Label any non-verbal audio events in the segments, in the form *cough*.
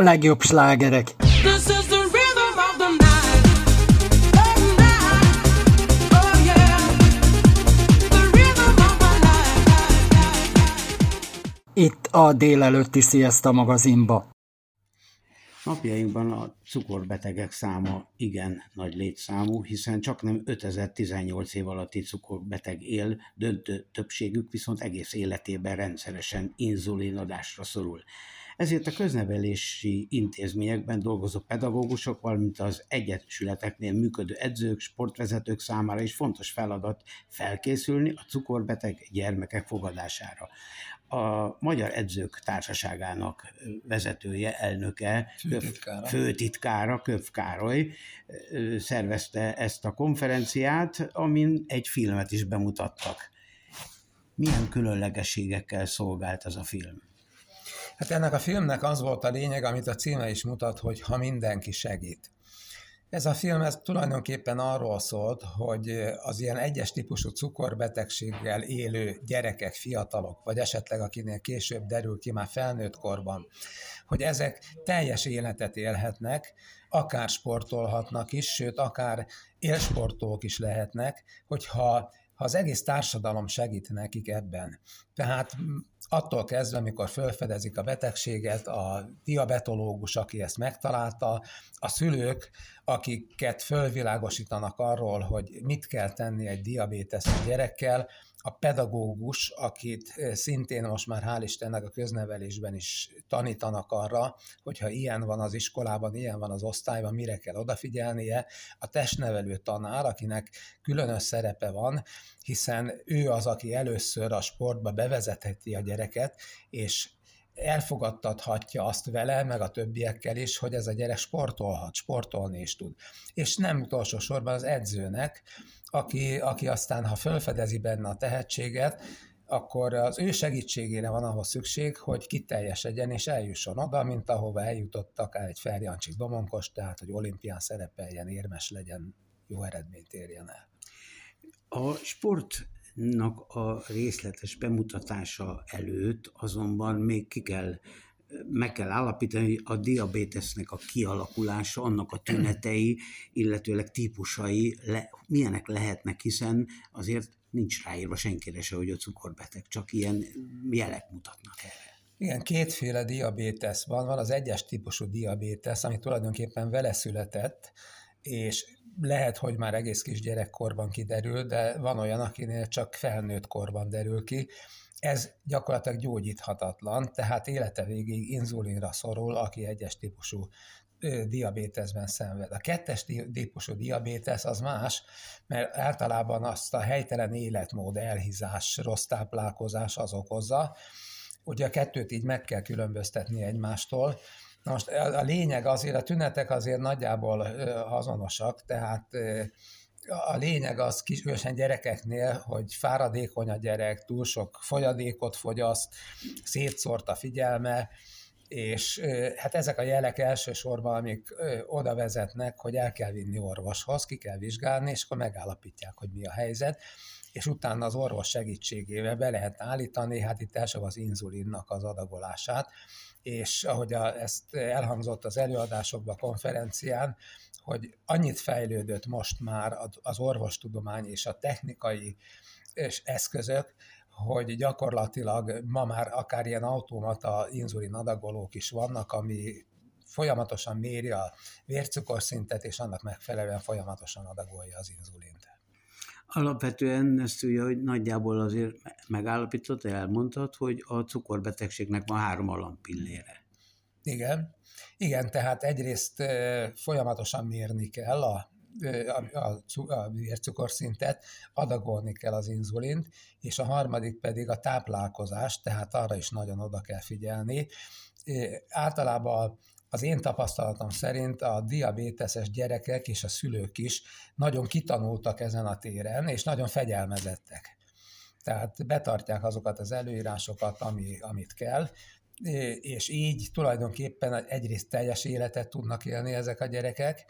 a legjobb slágerek. Itt a délelőtti Sziaszta magazinba. Napjainkban a cukorbetegek száma igen nagy létszámú, hiszen csak nem 5018 év alatti cukorbeteg él, döntő többségük viszont egész életében rendszeresen inzulinadásra szorul. Ezért a köznevelési intézményekben dolgozó pedagógusok, valamint az egyesületeknél működő edzők, sportvezetők számára is fontos feladat felkészülni a cukorbeteg gyermekek fogadására. A Magyar Edzők Társaságának vezetője, elnöke, főtitkára, főtitkára Köv Károly szervezte ezt a konferenciát, amin egy filmet is bemutattak. Milyen különlegességekkel szolgált az a film? Hát ennek a filmnek az volt a lényeg, amit a címe is mutat, hogy ha mindenki segít. Ez a film ez tulajdonképpen arról szólt, hogy az ilyen egyes típusú cukorbetegséggel élő gyerekek, fiatalok, vagy esetleg akinél később derül ki már felnőtt korban, hogy ezek teljes életet élhetnek, akár sportolhatnak is, sőt, akár élsportolók is lehetnek, hogyha ha az egész társadalom segít nekik ebben. Tehát attól kezdve, amikor felfedezik a betegséget, a diabetológus, aki ezt megtalálta, a szülők, akiket fölvilágosítanak arról, hogy mit kell tenni egy diabéteszes gyerekkel, a pedagógus, akit szintén most már hál' Istennek a köznevelésben is tanítanak arra, hogyha ilyen van az iskolában, ilyen van az osztályban, mire kell odafigyelnie, a testnevelő tanár, akinek különös szerepe van, hiszen ő az, aki először a sportba bevezetheti a gyereket, és elfogadtathatja azt vele, meg a többiekkel is, hogy ez a gyerek sportolhat, sportolni is tud. És nem utolsó sorban az edzőnek, aki, aki aztán, ha felfedezi benne a tehetséget, akkor az ő segítségére van ahhoz szükség, hogy kiteljesedjen és eljusson oda, mint ahova eljutott akár egy Ferjancsik Domonkos, tehát hogy olimpián szerepeljen, érmes legyen, jó eredményt érjen el. A sportnak a részletes bemutatása előtt azonban még ki kell meg kell állapítani, hogy a diabétesznek a kialakulása, annak a tünetei, illetőleg típusai le, milyenek lehetnek, hiszen azért nincs ráírva senkire se, hogy a cukorbeteg, csak ilyen jelek mutatnak erre. Igen, kétféle diabétesz van. Van az egyes típusú diabétesz, ami tulajdonképpen vele született, és lehet, hogy már egész kis gyerekkorban kiderül, de van olyan, akinél csak felnőtt korban derül ki, ez gyakorlatilag gyógyíthatatlan, tehát élete végig inzulinra szorul, aki egyes típusú diabéteszben szenved. A kettes típusú diabétesz az más, mert általában azt a helytelen életmód, elhízás, rossz táplálkozás az okozza. Ugye a kettőt így meg kell különböztetni egymástól. Na most a lényeg azért, a tünetek azért nagyjából azonosak, tehát a lényeg az kisülősen gyerekeknél, hogy fáradékony a gyerek, túl sok folyadékot fogyaszt, szétszórt a figyelme, és hát ezek a jelek elsősorban, amik oda vezetnek, hogy el kell vinni orvoshoz, ki kell vizsgálni, és akkor megállapítják, hogy mi a helyzet, és utána az orvos segítségével be lehet állítani, hát itt első az inzulinnak az adagolását, és ahogy a, ezt elhangzott az előadásokban, konferencián, hogy annyit fejlődött most már az orvostudomány és a technikai és eszközök, hogy gyakorlatilag ma már akár ilyen automata inzulin adagolók is vannak, ami folyamatosan méri a vércukorszintet, és annak megfelelően folyamatosan adagolja az inzulint. Alapvetően ezt ugye, hogy nagyjából azért megállapított, elmondtad, hogy a cukorbetegségnek van három alampillére. Igen. Igen, tehát egyrészt folyamatosan mérni kell a a, a, a vércukorszintet, adagolni kell az inzulint, és a harmadik pedig a táplálkozás, tehát arra is nagyon oda kell figyelni. Általában az én tapasztalatom szerint a diabéteses gyerekek és a szülők is nagyon kitanultak ezen a téren, és nagyon fegyelmezettek. Tehát betartják azokat az előírásokat, ami, amit kell, és így tulajdonképpen egyrészt teljes életet tudnak élni ezek a gyerekek,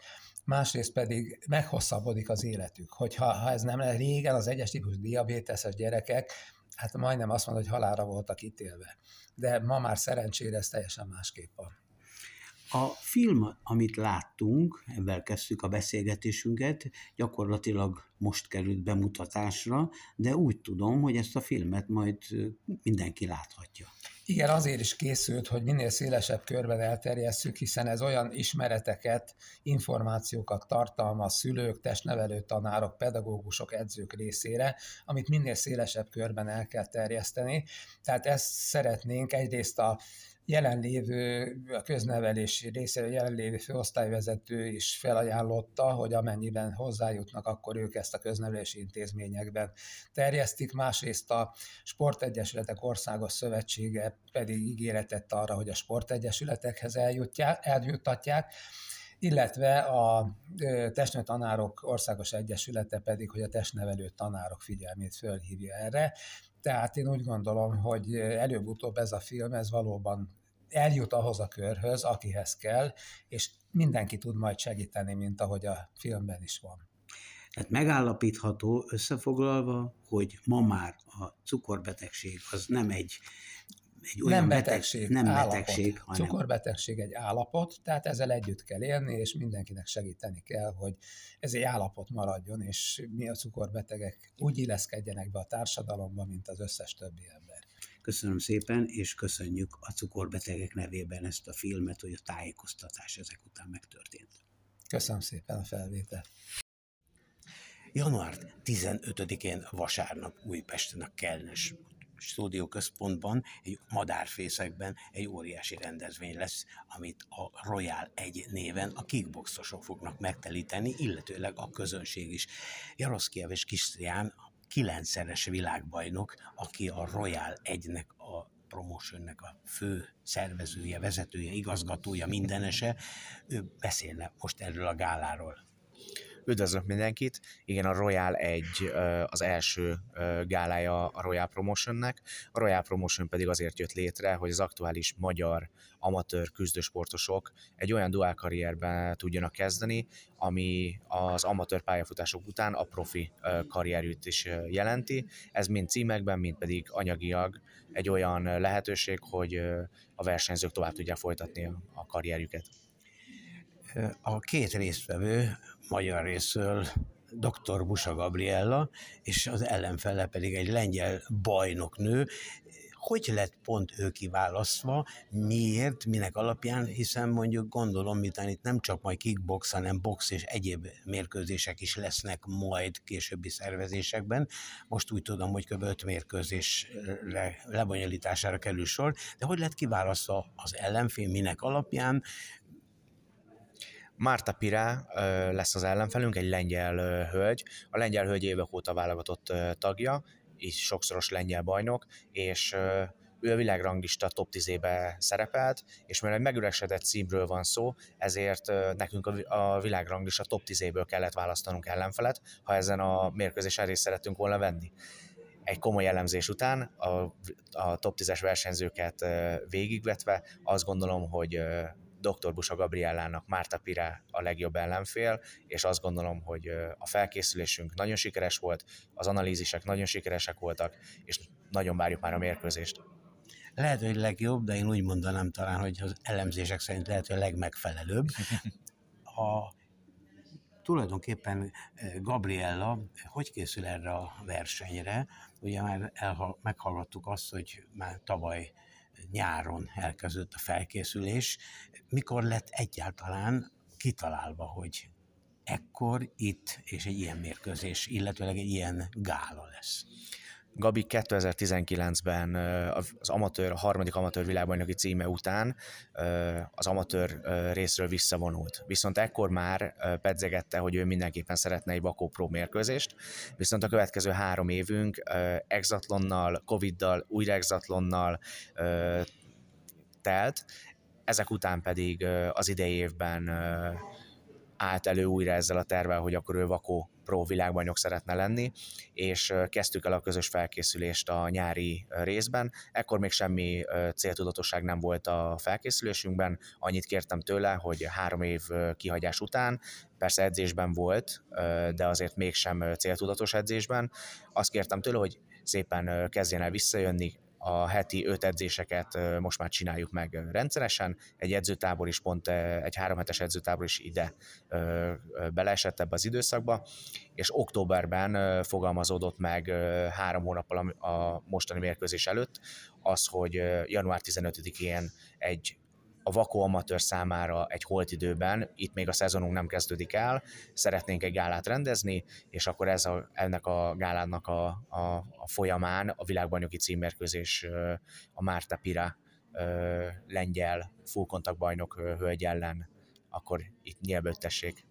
másrészt pedig meghosszabbodik az életük. Hogyha ha ez nem lenne régen, az egyes típus diabéteses gyerekek, hát majdnem azt mondod, hogy halára voltak ítélve. De ma már szerencsére ez teljesen másképp van. A film, amit láttunk, ebben kezdtük a beszélgetésünket, gyakorlatilag most került bemutatásra, de úgy tudom, hogy ezt a filmet majd mindenki láthatja. Igen, azért is készült, hogy minél szélesebb körben elterjesszük, hiszen ez olyan ismereteket, információkat tartalmaz szülők, testnevelő tanárok, pedagógusok, edzők részére, amit minél szélesebb körben el kell terjeszteni. Tehát ezt szeretnénk egyrészt a jelenlévő, a köznevelési részéről jelenlévő főosztályvezető is felajánlotta, hogy amennyiben hozzájutnak, akkor ők ezt a köznevelési intézményekben terjesztik. Másrészt a Sportegyesületek Országos Szövetsége pedig ígéretet arra, hogy a sportegyesületekhez eljuttatják, illetve a testnevelő tanárok országos egyesülete pedig, hogy a testnevelő tanárok figyelmét fölhívja erre. Tehát én úgy gondolom, hogy előbb-utóbb ez a film, ez valóban eljut ahhoz a körhöz, akihez kell, és mindenki tud majd segíteni, mint ahogy a filmben is van. Hát megállapítható összefoglalva, hogy ma már a cukorbetegség az nem egy egy olyan nem betegség, beteg, nem állapot. betegség, hanem... Cukorbetegség egy állapot, tehát ezzel együtt kell élni, és mindenkinek segíteni kell, hogy ez egy állapot maradjon, és mi a cukorbetegek úgy illeszkedjenek be a társadalomba, mint az összes többi ember. Köszönöm szépen, és köszönjük a cukorbetegek nevében ezt a filmet, hogy a tájékoztatás ezek után megtörtént. Köszönöm szépen a felvételt. Január 15-én vasárnap Újpesten a Kellnes stúdióközpontban, egy madárfészekben egy óriási rendezvény lesz, amit a Royal egy néven a kickboxosok fognak megtelíteni, illetőleg a közönség is. Jaroszkiev és Kisztrián kilencszeres világbajnok, aki a Royal egynek a promotionnek a fő szervezője, vezetője, igazgatója, mindenese, ő beszélne most erről a gáláról. Üdvözlök mindenkit! Igen, a Royal egy az első gálája a Royal Promotionnek. A Royal Promotion pedig azért jött létre, hogy az aktuális magyar amatőr küzdősportosok egy olyan duál karrierben tudjanak kezdeni, ami az amatőr pályafutások után a profi karrierjét is jelenti. Ez mind címekben, mind pedig anyagiag egy olyan lehetőség, hogy a versenyzők tovább tudják folytatni a karrierjüket. A két résztvevő magyar részről dr. Busa Gabriella, és az ellenfele pedig egy lengyel bajnoknő. Hogy lett pont ő kiválasztva, miért, minek alapján, hiszen mondjuk gondolom, miután itt nem csak majd kickbox, hanem box és egyéb mérkőzések is lesznek majd későbbi szervezésekben. Most úgy tudom, hogy kb. 5 mérkőzésre lebonyolítására kerül sor, de hogy lett kiválasztva az ellenfél, minek alapján, Márta Pirá lesz az ellenfelünk, egy lengyel hölgy. A lengyel hölgy évek óta válogatott tagja, és sokszoros lengyel bajnok, és ő a világranglista top 10-ébe szerepelt, és mivel egy megüresedett címről van szó, ezért nekünk a világranglista top 10-éből kellett választanunk ellenfelet, ha ezen a mérkőzésen részt szeretünk volna venni. Egy komoly elemzés után a, a top 10-es versenyzőket végigvetve azt gondolom, hogy dr. Busa Gabriellának Márta Pirá a legjobb ellenfél, és azt gondolom, hogy a felkészülésünk nagyon sikeres volt, az analízisek nagyon sikeresek voltak, és nagyon várjuk már a mérkőzést. Lehet, hogy legjobb, de én úgy mondanám talán, hogy az elemzések szerint lehet, hogy a legmegfelelőbb. *laughs* A tulajdonképpen Gabriella hogy készül erre a versenyre? Ugye már elha- meghallgattuk azt, hogy már tavaly nyáron elkezdődött a felkészülés. Mikor lett egyáltalán kitalálva, hogy ekkor itt és egy ilyen mérkőzés, illetőleg egy ilyen gála lesz. Gabi 2019-ben az amatőr, a harmadik amatőr világbajnoki címe után az amatőr részről visszavonult. Viszont ekkor már pedzegette, hogy ő mindenképpen szeretne egy Vakó Pro mérkőzést, viszont a következő három évünk exatlonnal, Covid-dal, újra exatlonnal telt, ezek után pedig az idei évben állt elő újra ezzel a tervel, hogy akkor ő Vakó Pro világbajnok szeretne lenni, és kezdtük el a közös felkészülést a nyári részben. Ekkor még semmi céltudatosság nem volt a felkészülésünkben, annyit kértem tőle, hogy három év kihagyás után, persze edzésben volt, de azért mégsem céltudatos edzésben, azt kértem tőle, hogy szépen kezdjen el visszajönni, a heti öt edzéseket most már csináljuk meg rendszeresen. Egy edzőtábor is pont, egy három hetes edzőtábor is ide beleesett ebbe az időszakba, és októberben fogalmazódott meg három hónappal a mostani mérkőzés előtt az, hogy január 15-én egy a Vakó amatőr számára egy holt időben, itt még a szezonunk nem kezdődik el, szeretnénk egy gálát rendezni, és akkor ez a, ennek a gálának a, a, a folyamán a világbajnoki címmérkőzés a Márta Pira lengyel full bajnok hölgy ellen, akkor itt nyilvőttessék.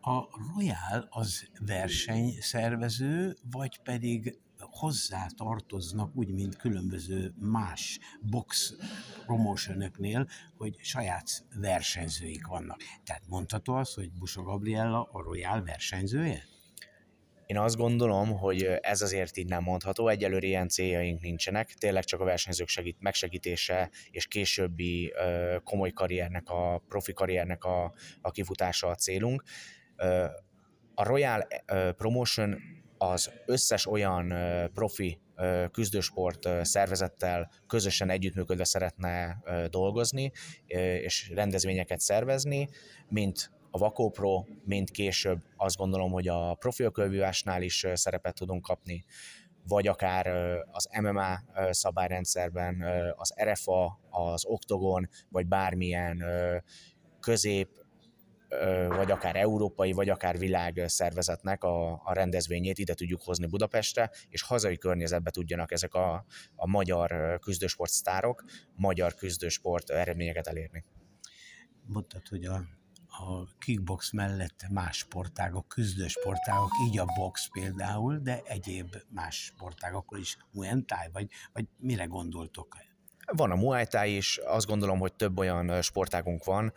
A Royal az versenyszervező, vagy pedig hozzá tartoznak, úgy, mint különböző más box promotionöknél, hogy saját versenyzőik vannak. Tehát mondható az, hogy Busa Gabriella a Royal versenyzője? Én azt gondolom, hogy ez azért így nem mondható, egyelőre ilyen céljaink nincsenek, tényleg csak a versenyzők segít, megsegítése és későbbi komoly karriernek, a profi karriernek a, a kifutása a célunk. A Royal Promotion az összes olyan profi küzdősport szervezettel közösen együttműködve szeretne dolgozni, és rendezvényeket szervezni, mint a Vakó Pro, mint később azt gondolom, hogy a profilkövívásnál is szerepet tudunk kapni, vagy akár az MMA szabályrendszerben, az RFA, az Octogon, vagy bármilyen közép vagy akár európai, vagy akár világ szervezetnek a, a rendezvényét ide tudjuk hozni Budapestre, és hazai környezetbe tudjanak ezek a, a magyar küzdősport sztárok, magyar küzdősport eredményeket elérni. Mondtad, hogy a, a kickbox mellett más sportágok, küzdősportágok, így a box például, de egyéb más sportágokról is, Muay vagy, vagy mire gondoltok van a Muay Thai is, azt gondolom, hogy több olyan sportágunk van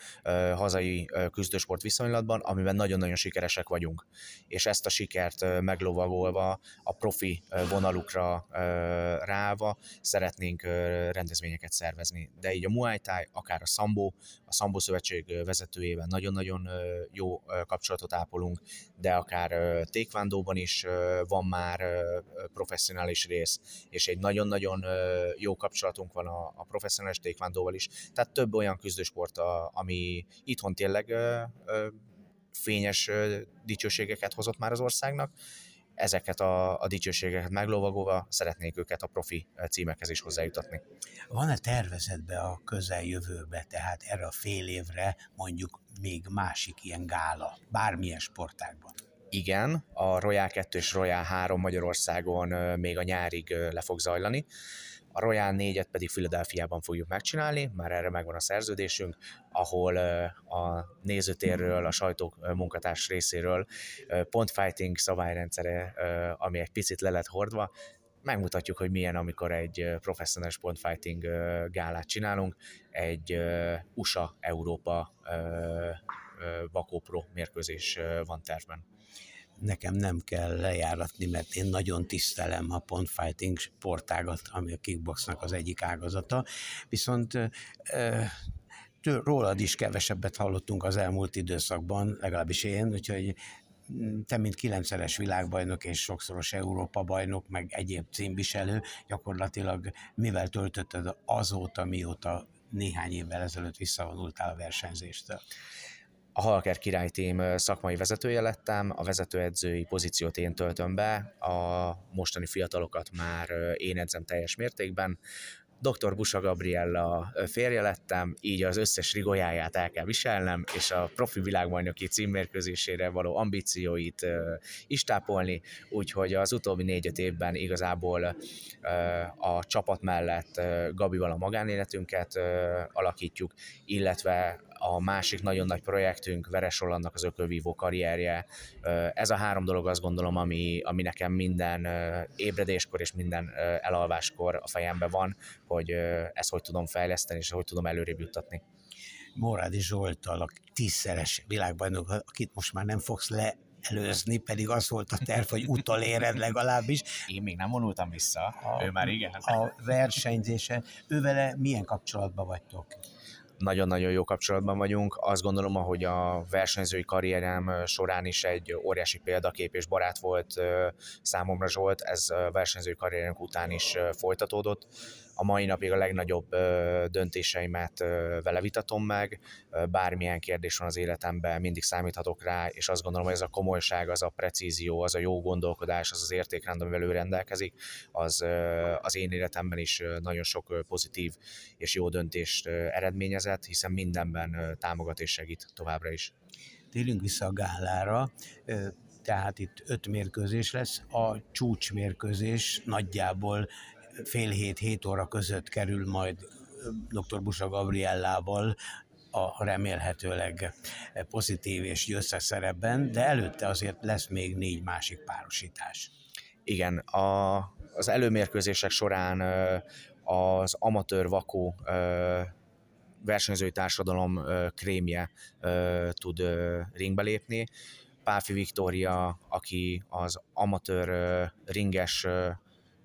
hazai küzdősport viszonylatban, amiben nagyon-nagyon sikeresek vagyunk. És ezt a sikert meglovagolva, a profi vonalukra ráva szeretnénk rendezvényeket szervezni. De így a Muay Thai, akár a Sambo, a Sambo Szövetség vezetőjével nagyon-nagyon jó kapcsolatot ápolunk, de akár Taekwondo-ban is van már professzionális rész, és egy nagyon-nagyon jó kapcsolatunk van a a, professzionális tékvándóval is. Tehát több olyan küzdősport, a, ami itthon tényleg ö, ö, fényes ö, dicsőségeket hozott már az országnak, ezeket a, a dicsőségeket meglovagolva szeretnék őket a profi címekhez is hozzájutatni. Van-e tervezetbe a közeljövőbe, tehát erre a fél évre mondjuk még másik ilyen gála, bármilyen sportágban? Igen, a Royal 2 és Royal 3 Magyarországon még a nyárig le fog zajlani. A Royal 4-et pedig Philadelphiában fogjuk megcsinálni, már erre megvan a szerződésünk, ahol a nézőtérről, a sajtó munkatárs részéről pontfighting szabályrendszere, ami egy picit le lett hordva, megmutatjuk, hogy milyen, amikor egy professzionális pontfighting gálát csinálunk, egy USA-Európa Vakó Pro mérkőzés van tervben nekem nem kell lejáratni, mert én nagyon tisztelem a pontfighting sportágat, ami a kickboxnak az egyik ágazata, viszont rólad is kevesebbet hallottunk az elmúlt időszakban, legalábbis én, úgyhogy te, mint kilencszeres világbajnok és sokszoros Európa bajnok, meg egyéb címviselő, gyakorlatilag mivel töltötted azóta, mióta néhány évvel ezelőtt visszavonultál a versenyzéstől? A Halker királytém szakmai vezetője lettem, a vezetőedzői pozíciót én töltöm be, a mostani fiatalokat már én edzem teljes mértékben, Dr. Busa Gabriella férje lettem, így az összes rigójáját el kell viselnem, és a profi világbajnoki címmérkőzésére való ambícióit is tápolni, úgyhogy az utóbbi négy-öt évben igazából a csapat mellett Gabival a magánéletünket alakítjuk, illetve a másik nagyon nagy projektünk, Veres Rolandnak az ökölvívó karrierje. Ez a három dolog azt gondolom, ami, ami nekem minden ébredéskor és minden elalváskor a fejemben van, hogy ezt hogy tudom fejleszteni, és hogy tudom előrébb juttatni. Morádi Zsoltal, a tízszeres világbajnok, akit most már nem fogsz le előzni, pedig az volt a terv, hogy utoléred legalábbis. Én még nem vonultam vissza, a, ő már igen. A versenyzése, ővele milyen kapcsolatban vagytok? Nagyon-nagyon jó kapcsolatban vagyunk. Azt gondolom, hogy a versenyzői karrierem során is egy óriási példakép és barát volt számomra Zsolt, ez versenyzői karrierem után is folytatódott a mai napig a legnagyobb döntéseimet vele vitatom meg, bármilyen kérdés van az életemben, mindig számíthatok rá, és azt gondolom, hogy ez a komolyság, az a precízió, az a jó gondolkodás, az az értékrend, amivel ő rendelkezik, az az én életemben is nagyon sok pozitív és jó döntést eredményezett, hiszen mindenben támogat és segít továbbra is. Térjünk vissza a gálára. Tehát itt öt mérkőzés lesz, a csúcsmérkőzés nagyjából fél hét-hét óra között kerül majd dr. Busa Gabriellával a remélhetőleg pozitív és győztes szerepben, de előtte azért lesz még négy másik párosítás. Igen, a, az előmérkőzések során az amatőr vakó versenyzői társadalom krémje tud ringbe lépni. Páfi Viktória, aki az amatőr ringes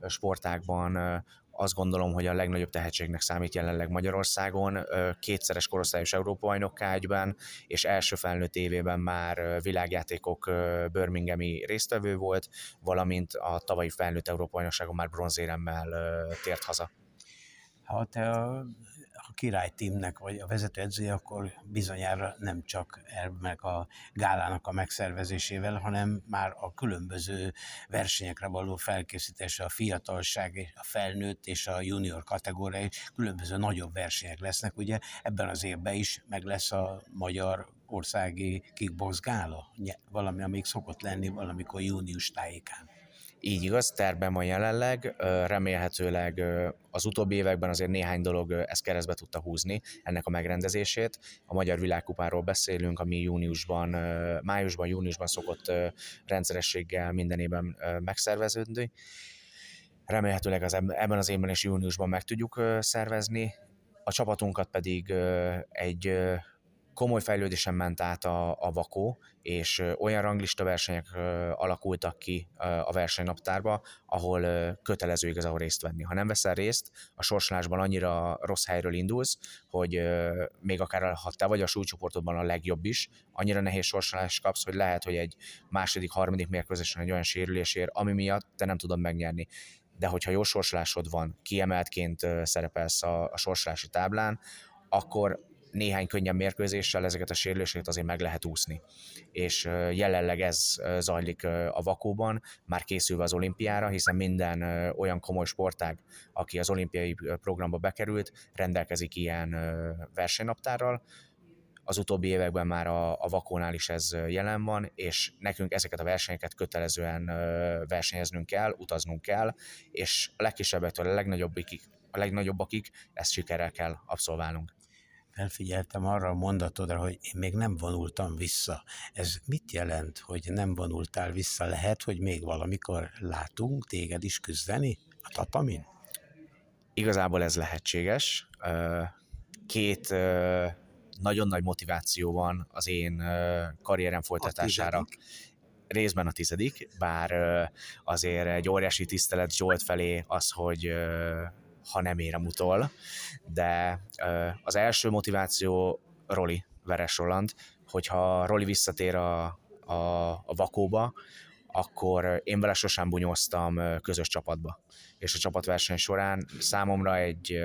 sportákban azt gondolom, hogy a legnagyobb tehetségnek számít jelenleg Magyarországon. Kétszeres korosztályos Európa egyben, és első felnőtt évében már világjátékok Birminghami résztvevő volt, valamint a tavalyi felnőtt Európa bajnokságon már bronzéremmel tért haza. Ha te a a királytímnek vagy a vezetőedzője, akkor bizonyára nem csak ennek a gálának a megszervezésével, hanem már a különböző versenyekre való felkészítése, a fiatalság, a felnőtt és a junior kategória, különböző nagyobb versenyek lesznek. Ugye ebben az évben is meg lesz a magyar országi kickbox gála, valami, amíg szokott lenni valamikor június tájékán. Így igaz, terben van jelenleg, remélhetőleg az utóbbi években azért néhány dolog ezt keresztbe tudta húzni ennek a megrendezését. A Magyar Világkupáról beszélünk, ami júniusban, májusban, júniusban szokott rendszerességgel minden évben megszerveződni. Remélhetőleg az ebben az évben és júniusban meg tudjuk szervezni. A csapatunkat pedig egy komoly fejlődésen ment át a, a vakó, és olyan ranglista versenyek alakultak ki a versenynaptárba, ahol kötelező igazából részt venni. Ha nem veszel részt, a sorsolásban annyira rossz helyről indulsz, hogy még akár ha te vagy a súlycsoportodban a legjobb is, annyira nehéz sorsolást kapsz, hogy lehet, hogy egy második, harmadik mérkőzésen egy olyan sérülésért, ami miatt te nem tudod megnyerni de hogyha jó sorsolásod van, kiemeltként szerepelsz a, a sorsolási táblán, akkor néhány könnyebb mérkőzéssel ezeket a sérüléseket azért meg lehet úszni. És jelenleg ez zajlik a Vakóban, már készülve az olimpiára, hiszen minden olyan komoly sportág, aki az olimpiai programba bekerült, rendelkezik ilyen versenynaptárral, az utóbbi években már a, a Vakónál is ez jelen van, és nekünk ezeket a versenyeket kötelezően versenyeznünk kell, utaznunk kell, és a legkisebbektől a legnagyobbikig, a legnagyobbakig ezt sikerrel kell abszolválnunk felfigyeltem arra a mondatodra, hogy én még nem vonultam vissza. Ez mit jelent, hogy nem vonultál vissza? Lehet, hogy még valamikor látunk téged is küzdeni a tapamin? Igazából ez lehetséges. Két nagyon nagy motiváció van az én karrierem folytatására. A részben a tizedik, bár azért egy óriási tisztelet Zsolt felé az, hogy ha nem érem utol, de az első motiváció Roli, Veres Roland, hogyha Roli visszatér a, a, a vakóba, akkor én vele sosem bunyóztam közös csapatba. És a csapatverseny során számomra egy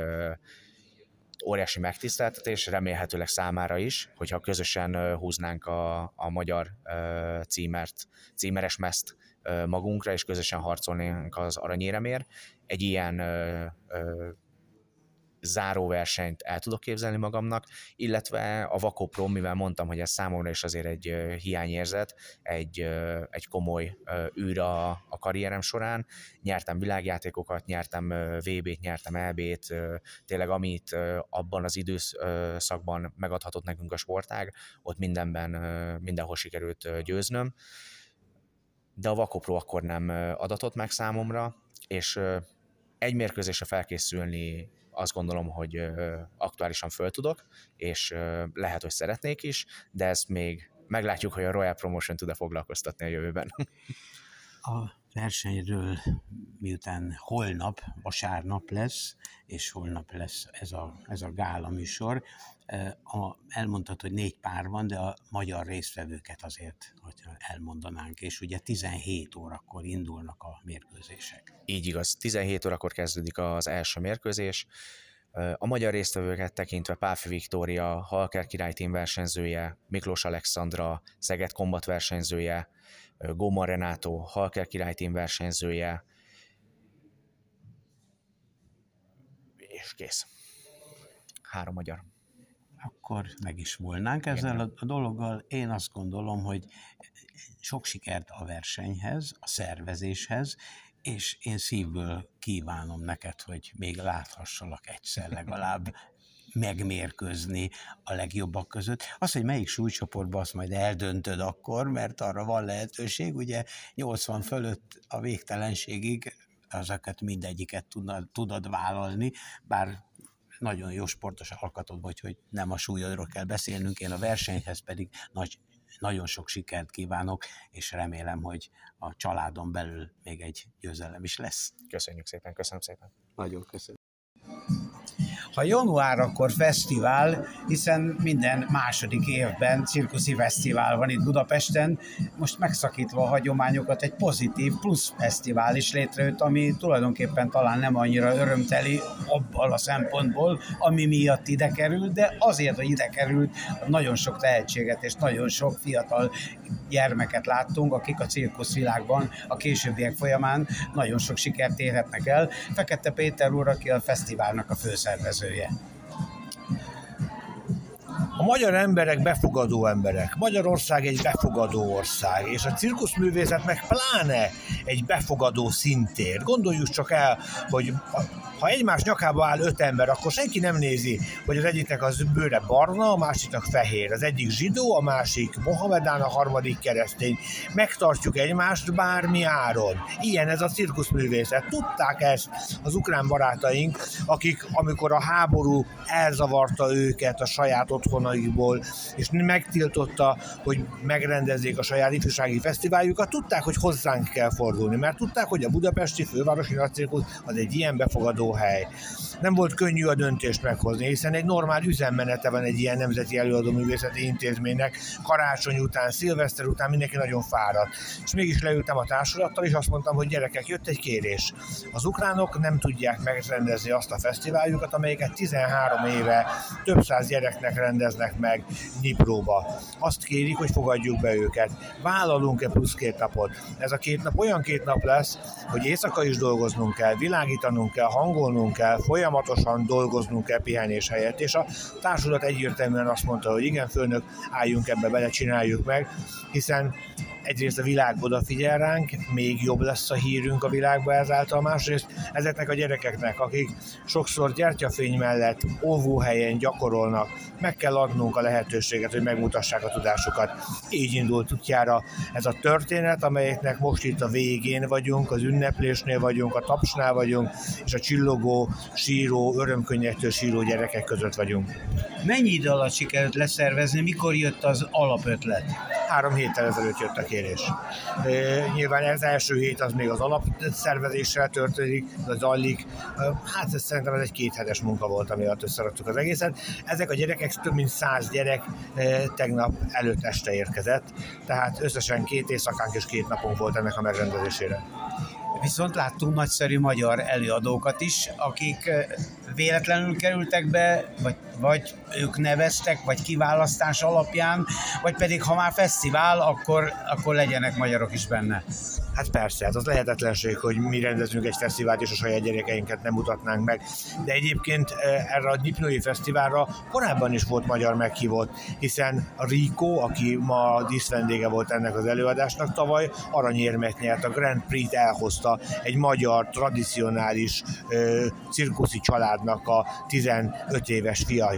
óriási megtiszteltetés, remélhetőleg számára is, hogyha közösen húznánk a, a magyar címert, címeres meszt magunkra, és közösen harcolnánk az aranyéremért. Egy ilyen záróversenyt el tudok képzelni magamnak, illetve a vakoprom, mivel mondtam, hogy ez számomra is azért egy hiányérzet, egy, egy komoly űr a, a karrierem során. Nyertem világjátékokat, nyertem VB-t, nyertem EB-t, tényleg amit abban az időszakban megadhatott nekünk a sportág, ott mindenben, mindenhol sikerült győznöm. De a vakopro akkor nem adatott meg számomra, és egy mérkőzésre felkészülni azt gondolom, hogy aktuálisan föl tudok, és lehet, hogy szeretnék is, de ezt még meglátjuk, hogy a Royal Promotion tud-e foglalkoztatni a jövőben. *laughs* A versenyről, miután holnap, vasárnap lesz, és holnap lesz ez a, ez a gála műsor, a, elmondtad, hogy négy pár van, de a magyar résztvevőket azért, hogyha elmondanánk, és ugye 17 órakor indulnak a mérkőzések. Így igaz, 17 órakor kezdődik az első mérkőzés. A magyar résztvevőket tekintve Páfi Viktória, Halker Király Team versenyzője, Miklós Alexandra, Szeged Kombat versenyzője, Góma Renátó, Halker Király Team versenyzője, és kész. Három magyar akkor meg is volnánk ezzel a, a dologgal. Én azt gondolom, hogy sok sikert a versenyhez, a szervezéshez, és én szívből kívánom neked, hogy még láthassalak egyszer legalább megmérkőzni a legjobbak között. Az, hogy melyik súlycsoportban, azt majd eldöntöd akkor, mert arra van lehetőség, ugye 80 fölött a végtelenségig ezeket mindegyiket tudod, tudod vállalni, bár nagyon jó sportos alkatod vagy, hogy nem a súlyodról kell beszélnünk, én a versenyhez pedig nagy, nagyon sok sikert kívánok, és remélem, hogy a családon belül még egy győzelem is lesz. Köszönjük szépen, köszönöm szépen. Nagyon köszönöm. Ha január, akkor fesztivál, hiszen minden második évben cirkuszi fesztivál van itt Budapesten. Most megszakítva a hagyományokat egy pozitív plusz fesztivál is létrejött, ami tulajdonképpen talán nem annyira örömteli abban a szempontból, ami miatt ide került, de azért, hogy ide került, nagyon sok tehetséget és nagyon sok fiatal gyermeket láttunk, akik a cirkuszvilágban a későbbiek folyamán nagyon sok sikert érhetnek el. Fekete Péter úr, aki a fesztiválnak a So yeah. A magyar emberek befogadó emberek. Magyarország egy befogadó ország, és a cirkuszművészet meg pláne egy befogadó szintér. Gondoljuk csak el, hogy ha egymás nyakába áll öt ember, akkor senki nem nézi, hogy az egyiknek az bőre barna, a másiknak fehér. Az egyik zsidó, a másik Mohamedán, a harmadik keresztény. Megtartjuk egymást bármi áron. Ilyen ez a cirkuszművészet. Tudták ezt az ukrán barátaink, akik amikor a háború elzavarta őket a saját otthonaikból, és megtiltotta, hogy megrendezzék a saját ifjúsági fesztiváljukat, tudták, hogy hozzánk kell fordulni, mert tudták, hogy a budapesti fővárosi nagycirkusz az egy ilyen befogadó hely. Nem volt könnyű a döntést meghozni, hiszen egy normál üzemmenete van egy ilyen nemzeti előadó művészeti intézménynek. Karácsony után, szilveszter után mindenki nagyon fáradt. És mégis leültem a társulattal, és azt mondtam, hogy gyerekek, jött egy kérés. Az ukránok nem tudják megrendezni azt a fesztiváljukat, amelyiket 13 éve több száz gyereknek rendeznek meg Nyipróba. Azt kérik, hogy fogadjuk be őket. Vállalunk-e plusz két napot? Ez a két nap olyan két nap lesz, hogy éjszaka is dolgoznunk kell, világítanunk kell, hangolnunk kell, folyamatosan dolgoznunk kell pihenés helyett, és a társulat egyértelműen azt mondta, hogy igen, főnök, álljunk ebbe bele, csináljuk meg, hiszen egyrészt a világ odafigyel ránk, még jobb lesz a hírünk a világba ezáltal, másrészt ezeknek a gyerekeknek, akik sokszor gyertyafény mellett óvóhelyen gyakorolnak, meg kell adnunk a lehetőséget, hogy megmutassák a tudásukat. Így indult útjára ez a történet, amelyeknek most itt a végén vagyunk, az ünneplésnél vagyunk, a tapsnál vagyunk, és a csillogó, síró, örömkönnyektől síró gyerekek között vagyunk. Mennyi idő alatt sikerült leszervezni, mikor jött az alapötlet? Három héttel ezelőtt jött a kérés. Nyilván ez első hét az még az alapszervezéssel történik, az zajlik. Hát ez szerintem ez egy kéthetes munka volt, ami alatt összeraktuk az egészet. Ezek a gyerekek, több mint száz gyerek tegnap előtt este érkezett, tehát összesen két éjszakánk és két napunk volt ennek a megrendezésére. Viszont láttunk nagyszerű magyar előadókat is, akik véletlenül kerültek be, vagy vagy ők neveztek, vagy kiválasztás alapján, vagy pedig ha már fesztivál, akkor, akkor legyenek magyarok is benne. Hát persze, hát az lehetetlenség, hogy mi rendezünk egy fesztivált, és a saját gyerekeinket nem mutatnánk meg. De egyébként eh, erre a Nyipnői Fesztiválra korábban is volt magyar meghívott, hiszen a Rico, aki ma díszvendége volt ennek az előadásnak, tavaly aranyérmet nyert, a Grand Prix-t elhozta egy magyar, tradicionális ö, cirkuszi családnak a 15 éves fia.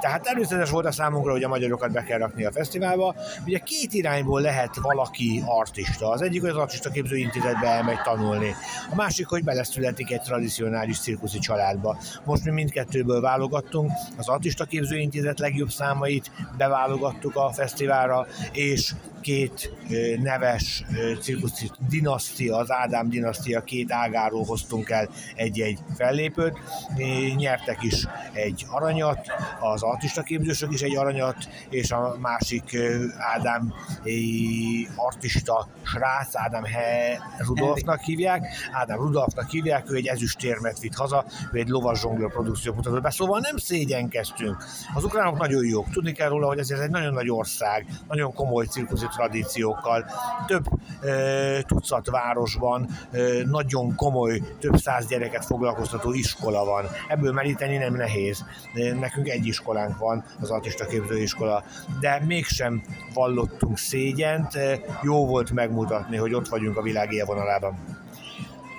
Tehát természetes volt a számunkra, hogy a magyarokat be kell rakni a fesztiválba. Ugye két irányból lehet valaki artista. Az egyik, hogy az artista képzőintézetbe elmegy tanulni. A másik, hogy beleszületik egy tradicionális cirkuszi családba. Most mi mindkettőből válogattunk, az artista képzőintézet legjobb számait beválogattuk a fesztiválra, és két neves cirkuszi dinasztia, az Ádám dinasztia két ágáról hoztunk el egy-egy fellépőt. Nyertek is egy aranyat, az artista képzősök is egy aranyat, és a másik Ádám artista srác, Ádám He Rudolfnak hívják, Ádám Rudolfnak hívják, ő egy ezüstérmet vitt haza, ő egy lovas zsonglőr produkció mutatott be, szóval nem szégyenkeztünk. Az ukránok nagyon jók, tudni kell róla, hogy ez egy nagyon nagy ország, nagyon komoly cirkuszi tradíciókkal. Több e, tucat városban e, nagyon komoly, több száz gyereket foglalkoztató iskola van. Ebből meríteni nem nehéz. Nekünk egy iskolánk van, az artista képzőiskola, de mégsem vallottunk szégyent, jó volt megmutatni, hogy ott vagyunk a világ élvonalában.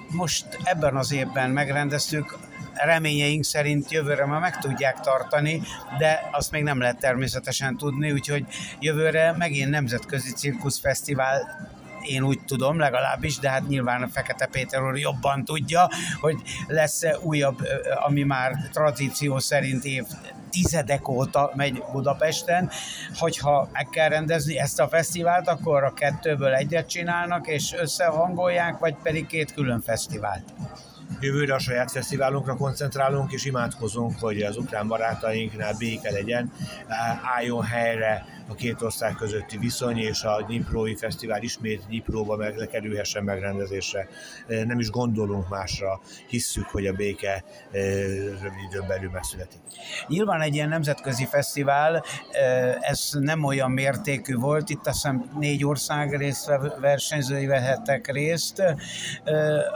Most ebben az évben megrendeztük reményeink szerint jövőre már meg tudják tartani, de azt még nem lehet természetesen tudni, úgyhogy jövőre megint Nemzetközi Cirkuszfesztivál én úgy tudom legalábbis, de hát nyilván a Fekete Péter úr jobban tudja, hogy lesz újabb, ami már tradíció szerint év tizedek óta megy Budapesten, hogyha meg kell rendezni ezt a fesztivált, akkor a kettőből egyet csinálnak, és összehangolják, vagy pedig két külön fesztivált. Jövőre a saját fesztiválunkra koncentrálunk, és imádkozunk, hogy az ukrán barátainknál béke legyen, álljon helyre a két ország közötti viszony, és a Dniprói Fesztivál ismét Dnipróba meg kerülhessen megrendezésre. Nem is gondolunk másra, hisszük, hogy a béke rövid időn belül megszületik. Nyilván egy ilyen nemzetközi fesztivál, ez nem olyan mértékű volt, itt azt hiszem négy ország részt versenyzői vehettek részt.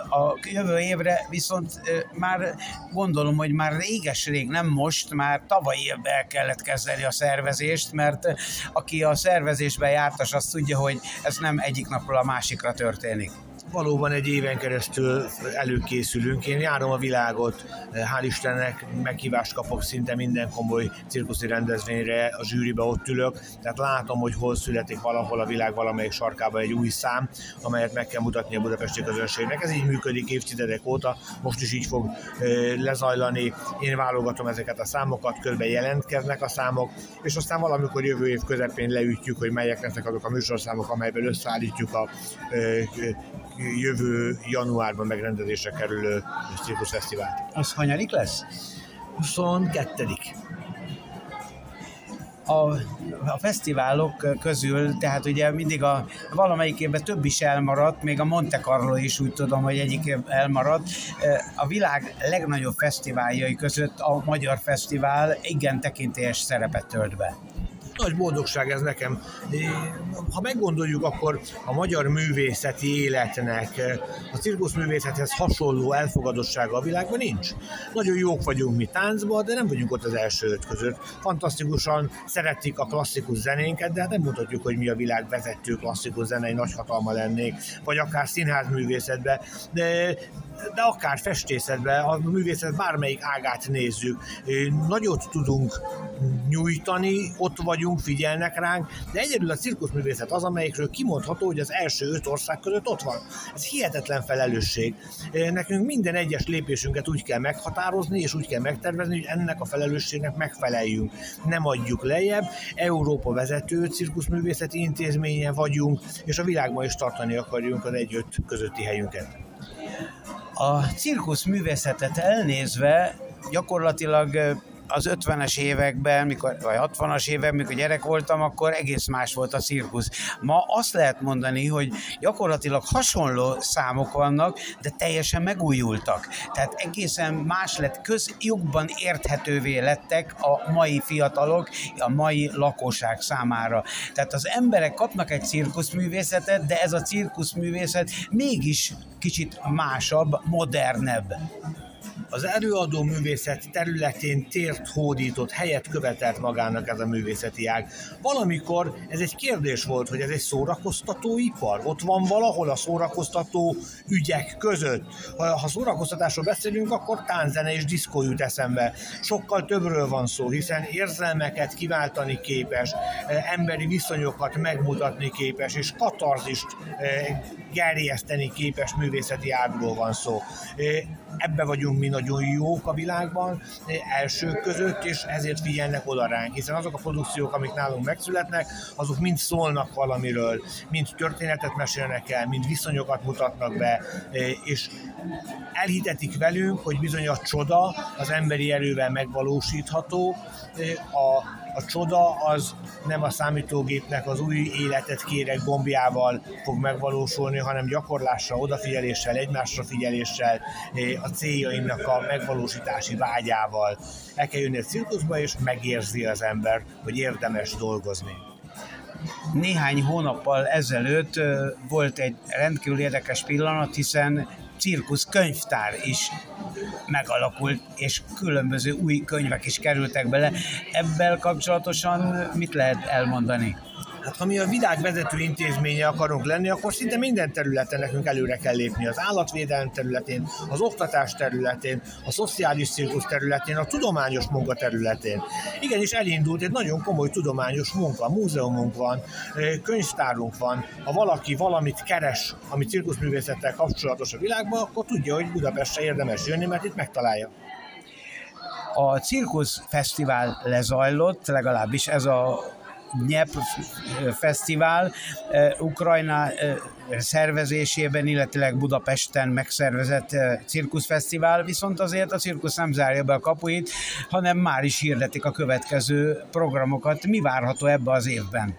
A jövő évre viszont már gondolom, hogy már réges-rég, nem most, már tavaly évben el kellett kezdeni a szervezést, mert aki a szervezésben jártas, azt tudja, hogy ez nem egyik napról a másikra történik valóban egy éven keresztül előkészülünk. Én járom a világot, hál' Istennek meghívást kapok szinte minden komoly cirkuszi rendezvényre, a zsűribe ott ülök, tehát látom, hogy hol születik valahol a világ valamelyik sarkában egy új szám, amelyet meg kell mutatni a budapesti közönségnek. Ez így működik évtizedek óta, most is így fog lezajlani. Én válogatom ezeket a számokat, körbe jelentkeznek a számok, és aztán valamikor jövő év közepén leütjük, hogy melyek lesznek azok a műsorszámok, amelyben összeállítjuk a jövő januárban megrendezésre kerülő cirkuszfesztivált. Az hanyadik lesz? 22 a, a fesztiválok közül, tehát ugye mindig a valamelyik évben több is elmaradt, még a Monte Carlo is úgy tudom, hogy egyik év elmaradt. A világ legnagyobb fesztiváljai között a Magyar Fesztivál igen tekintélyes szerepet tölt be nagy boldogság ez nekem. Ha meggondoljuk, akkor a magyar művészeti életnek a cirkuszművészethez hasonló elfogadottsága a világban nincs. Nagyon jók vagyunk mi táncban, de nem vagyunk ott az első öt között. Fantasztikusan szeretik a klasszikus zenénket, de hát nem mutatjuk, hogy mi a világ vezető klasszikus zenei nagyhatalma lennék, vagy akár színházművészetben, de de akár festészetben, a művészet bármelyik ágát nézzük, nagyot tudunk nyújtani, ott vagyunk, figyelnek ránk, de egyedül a cirkuszművészet az, amelyikről kimondható, hogy az első öt ország között ott van. Ez hihetetlen felelősség. Nekünk minden egyes lépésünket úgy kell meghatározni, és úgy kell megtervezni, hogy ennek a felelősségnek megfeleljünk. Nem adjuk lejjebb, Európa vezető cirkuszművészeti intézménye vagyunk, és a világban is tartani akarjunk az egy-öt közötti helyünket. A cirkusz művészetet elnézve gyakorlatilag az 50-es években, mikor, vagy 60-as években, mikor gyerek voltam, akkor egész más volt a cirkusz. Ma azt lehet mondani, hogy gyakorlatilag hasonló számok vannak, de teljesen megújultak. Tehát egészen más lett, közjogban érthetővé lettek a mai fiatalok, a mai lakosság számára. Tehát az emberek kapnak egy cirkuszművészetet, de ez a cirkuszművészet mégis kicsit másabb, modernebb az előadó művészet területén tért hódított, helyet követelt magának ez a művészeti ág. Valamikor ez egy kérdés volt, hogy ez egy szórakoztató ipar. Ott van valahol a szórakoztató ügyek között. Ha, ha szórakoztatásról beszélünk, akkor tánzene és diszkó jut eszembe. Sokkal többről van szó, hiszen érzelmeket kiváltani képes, eh, emberi viszonyokat megmutatni képes, és katarzist eh, gerjeszteni képes művészeti ágról van szó. Eh, ebbe vagyunk mi nagyon jók a világban, elsők között, és ezért figyelnek oda ránk, hiszen azok a produkciók, amik nálunk megszületnek, azok mind szólnak valamiről, mind történetet mesélnek el, mind viszonyokat mutatnak be, és elhitetik velünk, hogy bizony a csoda az emberi erővel megvalósítható, a a csoda az nem a számítógépnek az új életet kérek gombjával fog megvalósulni, hanem gyakorlással, odafigyeléssel, egymásra figyeléssel, a céljaimnak a megvalósítási vágyával. El kell jönni a cirkuszba, és megérzi az ember, hogy érdemes dolgozni néhány hónappal ezelőtt volt egy rendkívül érdekes pillanat, hiszen cirkusz könyvtár is megalakult, és különböző új könyvek is kerültek bele. Ebből kapcsolatosan mit lehet elmondani? Hát ha mi a világ vezető intézménye akarunk lenni, akkor szinte minden területen nekünk előre kell lépni. Az állatvédelem területén, az oktatás területén, a szociális cirkusz területén, a tudományos munka területén. Igenis elindult egy nagyon komoly tudományos munka, múzeumunk van, könyvtárunk van. Ha valaki valamit keres, ami cirkuszművészettel kapcsolatos a világban, akkor tudja, hogy Budapestre érdemes jönni, mert itt megtalálja. A Cirkusz Fesztivál lezajlott, legalábbis ez a Nyep Fesztivál Ukrajna szervezésében, illetőleg Budapesten megszervezett cirkuszfesztivál, viszont azért a cirkusz nem zárja be a kapuit, hanem már is hirdetik a következő programokat. Mi várható ebbe az évben?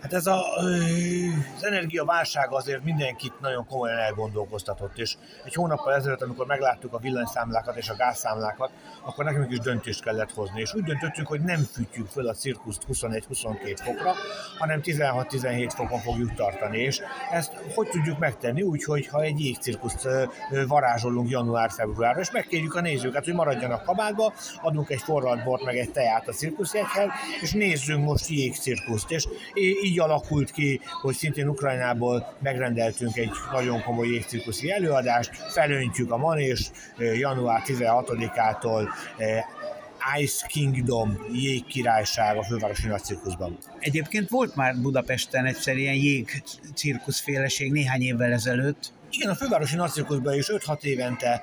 Hát ez a, az energiaválság azért mindenkit nagyon komolyan elgondolkoztatott, és egy hónappal ezelőtt, amikor megláttuk a villanyszámlákat és a gázszámlákat, akkor nekünk is döntést kellett hozni, és úgy döntöttünk, hogy nem fűtjük föl a cirkuszt 21-22 fokra, hanem 16-17 fokon fogjuk tartani, és ezt hogy tudjuk megtenni? Úgy, hogy ha egy jégcirkuszt varázsolunk január-februárra, és megkérjük a nézőket, hogy maradjanak kabátba, adunk egy forralt bort, meg egy teát a cirkuszjegyhez, és nézzünk most jégcirkuszt, és így alakult ki, hogy szintén Ukrajnából megrendeltünk egy nagyon komoly jégcirkuszi előadást, felöntjük a manést január 16-ától Ice Kingdom jégkirályság a fővárosi nagycirkuszban. Egyébként volt már Budapesten egyszer ilyen jég cirkuszféleség néhány évvel ezelőtt. Igen, a fővárosi nagycirkuszban is 5-6 évente eh,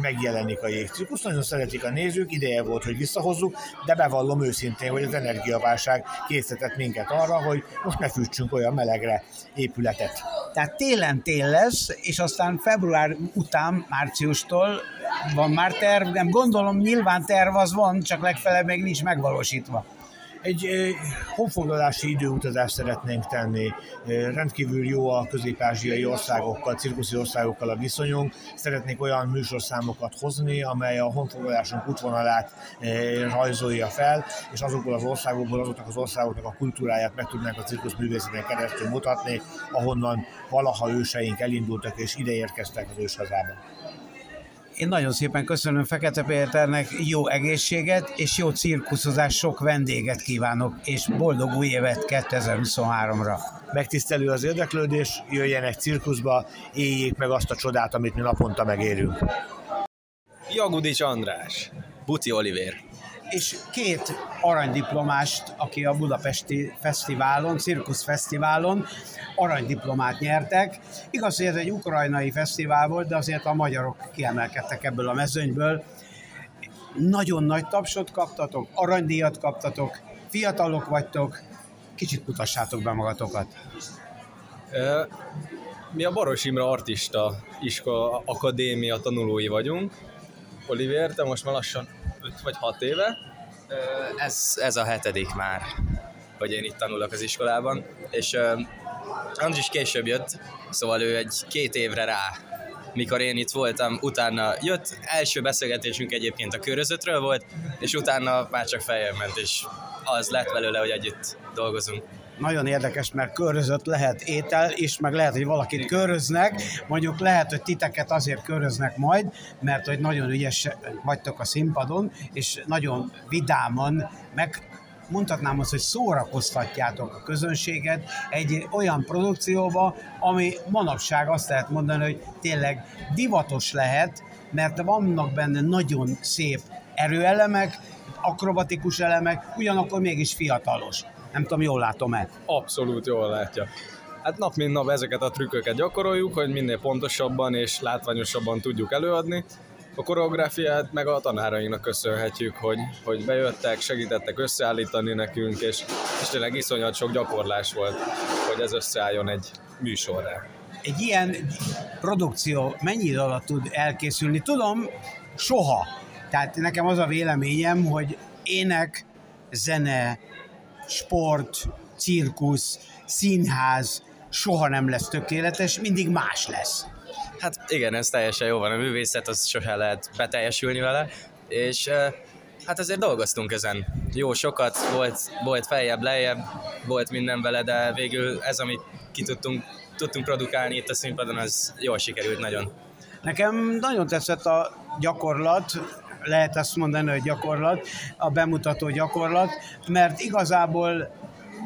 megjelenik a jégcirkusz. Nagyon szeretik a nézők, ideje volt, hogy visszahozzuk, de bevallom őszintén, hogy az energiaválság készített minket arra, hogy most ne fűtsünk olyan melegre épületet. Tehát télen tél lesz, és aztán február után, márciustól van már terv, nem gondolom, nyilván terv az van, csak legfeljebb még nincs megvalósítva. Egy honfoglalási időutazást szeretnénk tenni. Rendkívül jó a közép-ázsiai országokkal, cirkuszi országokkal a viszonyunk. Szeretnék olyan műsorszámokat hozni, amely a honfoglalásunk útvonalát rajzolja fel, és azokból az országokból, azoknak az országoknak a kultúráját meg tudnánk a cirkuszművészeten keresztül mutatni, ahonnan valaha őseink elindultak és ide érkeztek az őshazába. Én nagyon szépen köszönöm Fekete Péternek, jó egészséget és jó cirkuszozás, sok vendéget kívánok, és boldog új évet 2023-ra. Megtisztelő az érdeklődés, jöjjenek cirkuszba, éljék meg azt a csodát, amit mi naponta megérünk. Jagudics András, Buci Oliver és két aranydiplomást, aki a Budapesti Fesztiválon, Cirkusz Fesztiválon aranydiplomát nyertek. Igaz, hogy ez egy ukrajnai fesztivál volt, de azért a magyarok kiemelkedtek ebből a mezőnyből. Nagyon nagy tapsot kaptatok, aranydíjat kaptatok, fiatalok vagytok, kicsit mutassátok be magatokat. Mi a Baros Imre Artista Iskola Akadémia tanulói vagyunk. Oliver, te most már lassan 5 vagy 6 éve. Ez, ez a hetedik már, hogy én itt tanulok az iskolában, és Andris később jött, szóval ő egy két évre rá mikor én itt voltam, utána jött, első beszélgetésünk egyébként a körözötről volt, és utána már csak feljebb és az lett belőle, hogy együtt dolgozunk nagyon érdekes, mert körözött lehet étel is, meg lehet, hogy valakit köröznek, mondjuk lehet, hogy titeket azért köröznek majd, mert hogy nagyon ügyes vagytok a színpadon, és nagyon vidáman meg mondhatnám azt, hogy szórakoztatjátok a közönséget egy olyan produkcióba, ami manapság azt lehet mondani, hogy tényleg divatos lehet, mert vannak benne nagyon szép erőelemek, akrobatikus elemek, ugyanakkor mégis fiatalos. Nem tudom, jól látom-e? Abszolút jól látja. Hát nap mint nap ezeket a trükköket gyakoroljuk, hogy minél pontosabban és látványosabban tudjuk előadni. A koreográfiát meg a tanárainknak köszönhetjük, hogy, hogy bejöttek, segítettek összeállítani nekünk, és, és tényleg iszonyat sok gyakorlás volt, hogy ez összeálljon egy műsorra. Egy ilyen produkció mennyi idő alatt tud elkészülni? Tudom, soha. Tehát nekem az a véleményem, hogy ének, zene, sport, cirkusz, színház soha nem lesz tökéletes, mindig más lesz. Hát igen, ez teljesen jó van, a művészet az sose lehet beteljesülni vele, és hát azért dolgoztunk ezen. Jó sokat, volt, volt feljebb, lejjebb, volt minden vele, de végül ez, amit ki tudtunk, tudtunk produkálni itt a színpadon, az jól sikerült nagyon. Nekem nagyon tetszett a gyakorlat, lehet azt mondani, hogy gyakorlat, a bemutató gyakorlat, mert igazából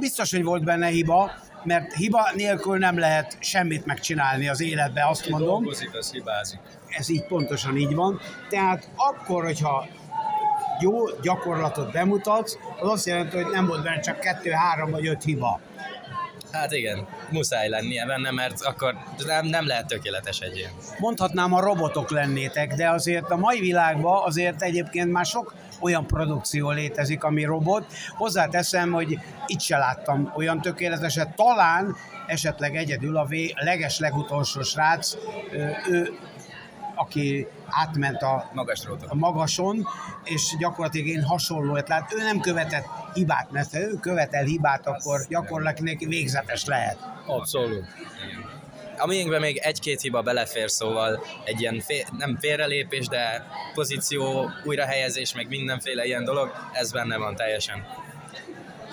biztos, hogy volt benne hiba, mert hiba nélkül nem lehet semmit megcsinálni az életbe, azt mondom. Dolgozik, az hibázik. Ez így pontosan így van. Tehát akkor, hogyha jó gyakorlatot bemutatsz, az azt jelenti, hogy nem volt benne csak kettő, három vagy öt hiba. Hát igen, muszáj lennie benne, mert akkor nem, nem lehet tökéletes egy ilyen. Mondhatnám, a robotok lennétek, de azért a mai világban azért egyébként már sok olyan produkció létezik, ami robot. Hozzáteszem, hogy itt se láttam olyan tökéleteset. Talán esetleg egyedül a leges legutolsó srác, ő aki átment a, Magas a magason, és gyakorlatilag én hasonló, tehát ő nem követett hibát, mert ha ő követel hibát, akkor gyakorlatilag végzetes lehet. Abszolút. A miénkben még egy-két hiba belefér, szóval egy ilyen fél, nem félrelépés, de pozíció, újrahelyezés, meg mindenféle ilyen dolog, ez benne van teljesen.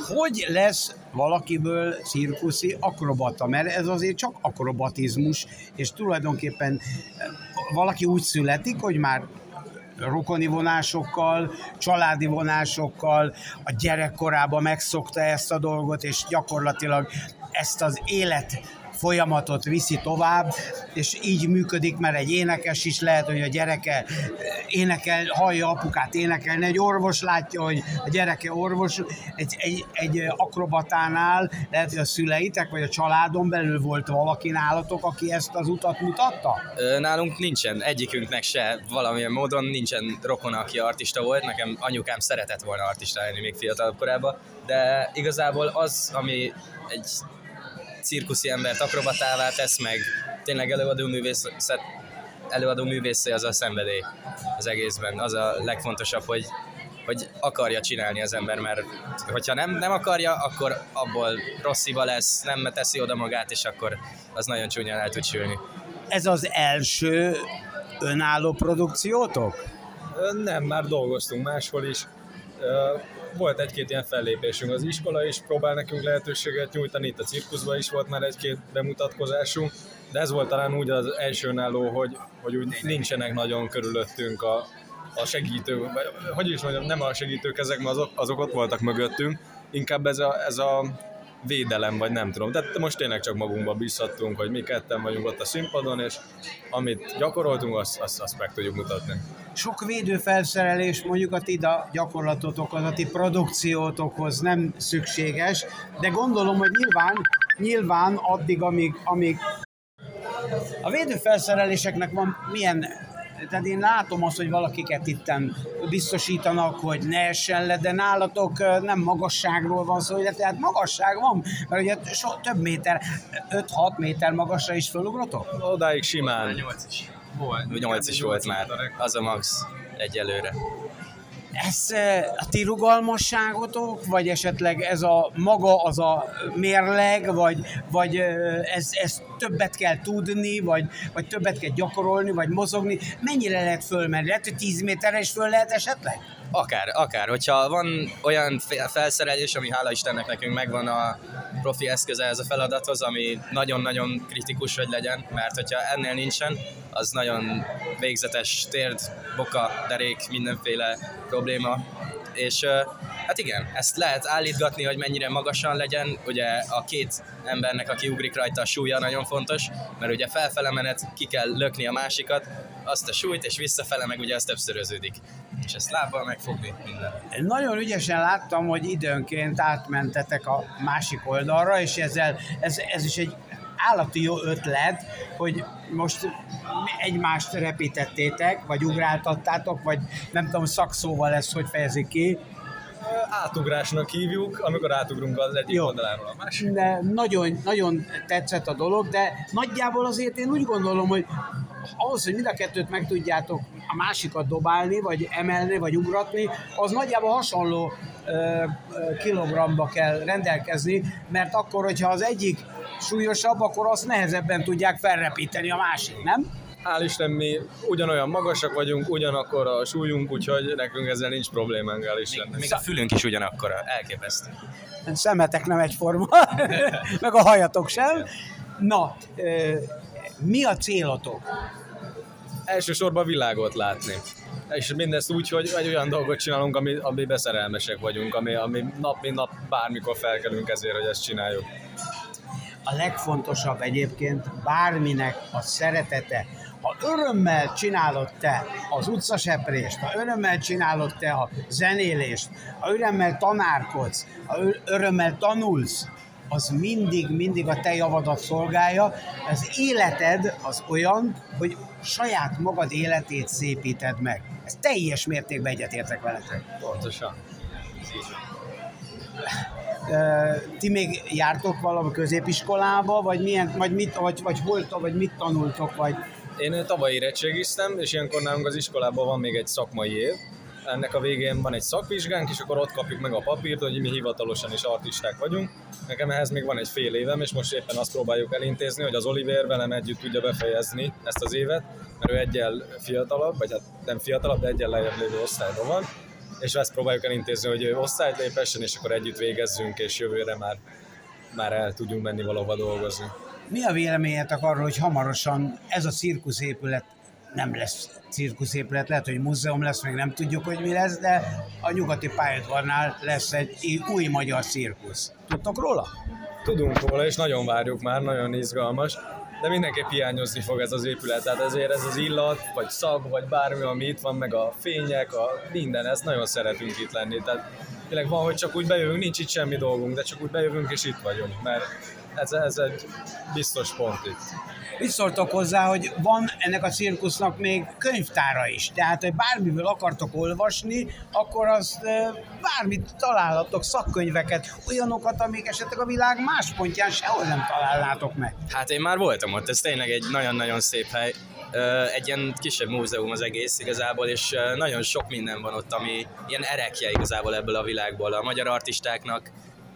Hogy lesz valakiből cirkuszi akrobata, mert ez azért csak akrobatizmus, és tulajdonképpen valaki úgy születik, hogy már rokoni vonásokkal, családi vonásokkal, a gyerekkorában megszokta ezt a dolgot, és gyakorlatilag ezt az élet folyamatot viszi tovább, és így működik, mert egy énekes is lehet, hogy a gyereke énekel, hallja apukát énekelni, egy orvos látja, hogy a gyereke orvos, egy, egy, egy akrobatánál lehet, hogy a szüleitek, vagy a családon belül volt valaki nálatok, aki ezt az utat mutatta? Nálunk nincsen, egyikünknek se valamilyen módon nincsen rokona, aki artista volt, nekem anyukám szeretett volna artista lenni még fiatalabb korában, de igazából az, ami egy cirkuszi embert akrobatává tesz, meg tényleg előadó művészet, előadó művészé az a szenvedély az egészben. Az a legfontosabb, hogy, hogy akarja csinálni az ember, mert hogyha nem, nem akarja, akkor abból rossz hiba lesz, nem teszi oda magát, és akkor az nagyon csúnyán el tud sülni. Ez az első önálló produkciótok? Nem, már dolgoztunk máshol is volt egy-két ilyen fellépésünk. Az iskola is próbál nekünk lehetőséget nyújtani, itt a cirkuszban is volt már egy-két bemutatkozásunk, de ez volt talán úgy az első náló, hogy, hogy úgy nincsenek nagyon körülöttünk a, a segítők, hogy is mondjam, nem a segítők ezek, mert azok, azok ott voltak mögöttünk, inkább ez a, ez a védelem, vagy nem tudom. Tehát most tényleg csak magunkba bízhattunk, hogy mi ketten vagyunk ott a színpadon, és amit gyakoroltunk, azt, azt, azt meg tudjuk mutatni. Sok védőfelszerelés mondjuk a ti gyakorlatotokhoz, a ti produkciótokhoz nem szükséges, de gondolom, hogy nyilván, nyilván addig, amíg, amíg a védőfelszereléseknek van milyen tehát én látom azt, hogy valakiket itten biztosítanak, hogy ne essen le, de nálatok nem magasságról van szó, de tehát magasság van, mert ugye so, több méter, 5-6 méter magasra is fölugrotok? Odáig simán. 8 is. Volt. 8 is volt már. Az a max egyelőre. Ez a ti rugalmasságotok, vagy esetleg ez a maga az a mérleg, vagy, vagy ez, ez többet kell tudni, vagy, vagy többet kell gyakorolni, vagy mozogni? Mennyire lehet fölmenni? Lehet, hogy 10 méterre föl lehet esetleg? Akár, akár. Hogyha van olyan felszerelés, ami hála Istennek nekünk megvan a profi eszköze ez a feladathoz, ami nagyon-nagyon kritikus, hogy legyen, mert hogyha ennél nincsen, az nagyon végzetes térd, boka, derék, mindenféle probléma. És hát igen, ezt lehet állítgatni, hogy mennyire magasan legyen. Ugye a két embernek, aki ugrik rajta, a súlya nagyon fontos, mert ugye felfele menet ki kell lökni a másikat, azt a súlyt, és visszafele meg ugye az többszöröződik és ezt lábbal megfogni minden. Nagyon ügyesen láttam, hogy időnként átmentetek a másik oldalra, és ezzel, ez, ez is egy állati jó ötlet, hogy most egymást repítettétek, vagy ugráltattátok, vagy nem tudom, szakszóval lesz, hogy fejezik ki. Átugrásnak hívjuk, amikor átugrunk az egyik Jó. oldaláról a másik. De nagyon, nagyon tetszett a dolog, de nagyjából azért én úgy gondolom, hogy ahhoz, hogy mind a kettőt meg tudjátok a másikat dobálni, vagy emelni, vagy ugratni, az nagyjából hasonló ö, ö, kilogramba kell rendelkezni, mert akkor, hogyha az egyik súlyosabb, akkor azt nehezebben tudják felrepíteni a másik, nem? Hál' Isten, mi ugyanolyan magasak vagyunk, ugyanakkor a súlyunk, úgyhogy nekünk ezzel nincs problémánk, hál' Isten. Még, még a fülünk is ugyanakkor, elképesztő. Szemetek nem egyforma, *laughs* meg a hajatok sem. Na, mi a célotok? Elsősorban világot látni. És mindezt úgy, hogy egy olyan dolgot csinálunk, ami, ami beszerelmesek vagyunk, ami, ami nap mint nap bármikor felkelünk ezért, hogy ezt csináljuk. A legfontosabb egyébként bárminek a szeretete. Ha örömmel csinálod te az utcaseprést, ha örömmel csinálod te a zenélést, ha örömmel tanárkodsz, ha örömmel tanulsz, az mindig, mindig a te javadat szolgálja. Az életed az olyan, hogy saját magad életét szépíted meg. Ez teljes mértékben egyetértek veletek. Pontosan. Ti még jártok valami középiskolába, vagy, milyen, vagy, mit, vagy, vagy hol, vagy mit tanultok, vagy... Én tavaly érettségiztem, és ilyenkor nálunk az iskolában van még egy szakmai év, ennek a végén van egy szakvizsgánk, és akkor ott kapjuk meg a papírt, hogy mi hivatalosan is artisták vagyunk. Nekem ehhez még van egy fél évem, és most éppen azt próbáljuk elintézni, hogy az Oliver velem együtt tudja befejezni ezt az évet, mert ő egyel fiatalabb, vagy hát nem fiatalabb, de egyel lejjebb lévő osztályban van, és ezt próbáljuk elintézni, hogy osztályt lépessen, és akkor együtt végezzünk, és jövőre már, már el tudjunk menni valahova dolgozni. Mi a véleményetek arról, hogy hamarosan ez a cirkuszépület nem lesz cirkuszépület, lehet, hogy múzeum lesz, még nem tudjuk, hogy mi lesz, de a nyugati pályaudvarnál lesz egy új magyar cirkusz. Tudtok róla? Tudunk róla, és nagyon várjuk már, nagyon izgalmas, de mindenképp hiányozni fog ez az épület, tehát ezért ez az illat, vagy szag, vagy bármi, ami itt van, meg a fények, a minden, ezt nagyon szeretünk itt lenni, tehát tényleg van, hogy csak úgy bejövünk, nincs itt semmi dolgunk, de csak úgy bejövünk és itt vagyunk, mert ez, ez egy biztos pont itt. Mit szóltok hozzá, hogy van ennek a cirkusznak még könyvtára is? Tehát, hogy bármiből akartok olvasni, akkor azt bármit találhatok, szakkönyveket, olyanokat, amik esetleg a világ más pontján sehol nem találnátok meg. Hát én már voltam ott, ez tényleg egy nagyon-nagyon szép hely. Egy ilyen kisebb múzeum az egész igazából, és nagyon sok minden van ott, ami ilyen erekje igazából ebből a világból. A magyar artistáknak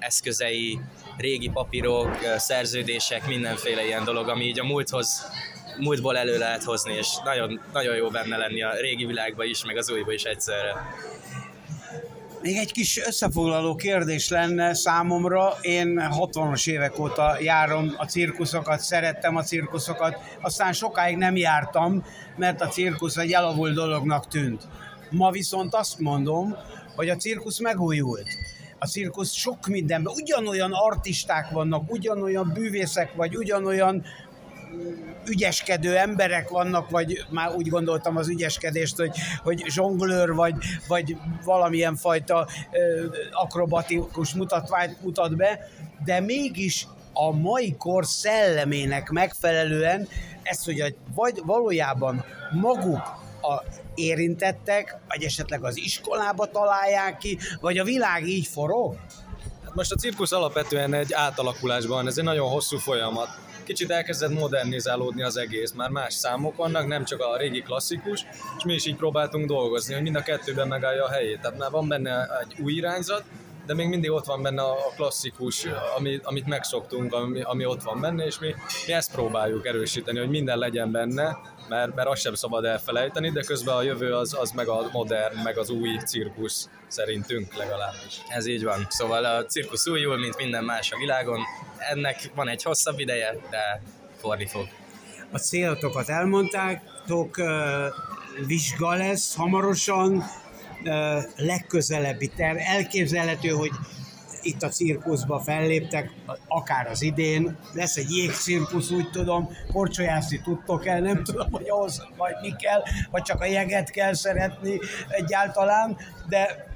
eszközei, régi papírok, szerződések, mindenféle ilyen dolog, ami így a múlthoz múltból elő lehet hozni, és nagyon, nagyon jó benne lenni a régi világba is, meg az újba is egyszerre. Még egy kis összefoglaló kérdés lenne számomra. Én 60-as évek óta járom a cirkuszokat, szerettem a cirkuszokat, aztán sokáig nem jártam, mert a cirkusz egy elavult dolognak tűnt. Ma viszont azt mondom, hogy a cirkusz megújult a cirkusz sok mindenben, ugyanolyan artisták vannak, ugyanolyan bűvészek, vagy ugyanolyan ügyeskedő emberek vannak, vagy már úgy gondoltam az ügyeskedést, hogy, hogy zsonglőr, vagy, vagy valamilyen fajta ö, akrobatikus mutatványt mutat be, de mégis a mai kor szellemének megfelelően ezt, hogy a, vagy valójában maguk a érintettek, vagy esetleg az iskolába találják ki, vagy a világ így forog? most a cirkusz alapvetően egy átalakulásban, ez egy nagyon hosszú folyamat. Kicsit elkezdett modernizálódni az egész, már más számok vannak, nem csak a régi klasszikus, és mi is így próbáltunk dolgozni, hogy mind a kettőben megállja a helyét. Tehát már van benne egy új irányzat, de még mindig ott van benne a klasszikus, ami, amit megszoktunk, ami, ami ott van benne, és mi, mi ezt próbáljuk erősíteni, hogy minden legyen benne, mert, mert azt sem szabad elfelejteni, de közben a jövő az, az meg a modern, meg az új cirkusz szerintünk legalábbis. Ez így van. Szóval a cirkusz újul, mint minden más a világon. Ennek van egy hosszabb ideje, de forni fog. A célotokat elmondtátok, vizsga lesz hamarosan, legközelebbi terv. Elképzelhető, hogy itt a cirkuszba felléptek, akár az idén, lesz egy jégcirkusz, úgy tudom, korcsolyászni tudtok el, nem tudom, hogy ahhoz majd mi kell, vagy csak a jeget kell szeretni egyáltalán, de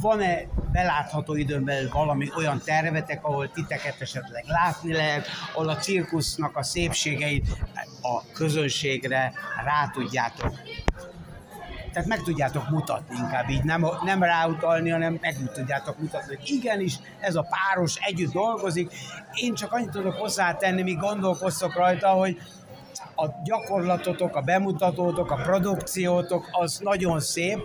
van-e belátható időn belül valami olyan tervetek, ahol titeket esetleg látni lehet, ahol a cirkusznak a szépségeit a közönségre rá tudjátok tehát meg tudjátok mutatni inkább így, nem, nem ráutalni, hanem meg tudjátok mutatni, hogy igenis ez a páros együtt dolgozik. Én csak annyit tudok hozzátenni, míg gondolkoztok rajta, hogy a gyakorlatotok, a bemutatótok, a produkciótok az nagyon szép,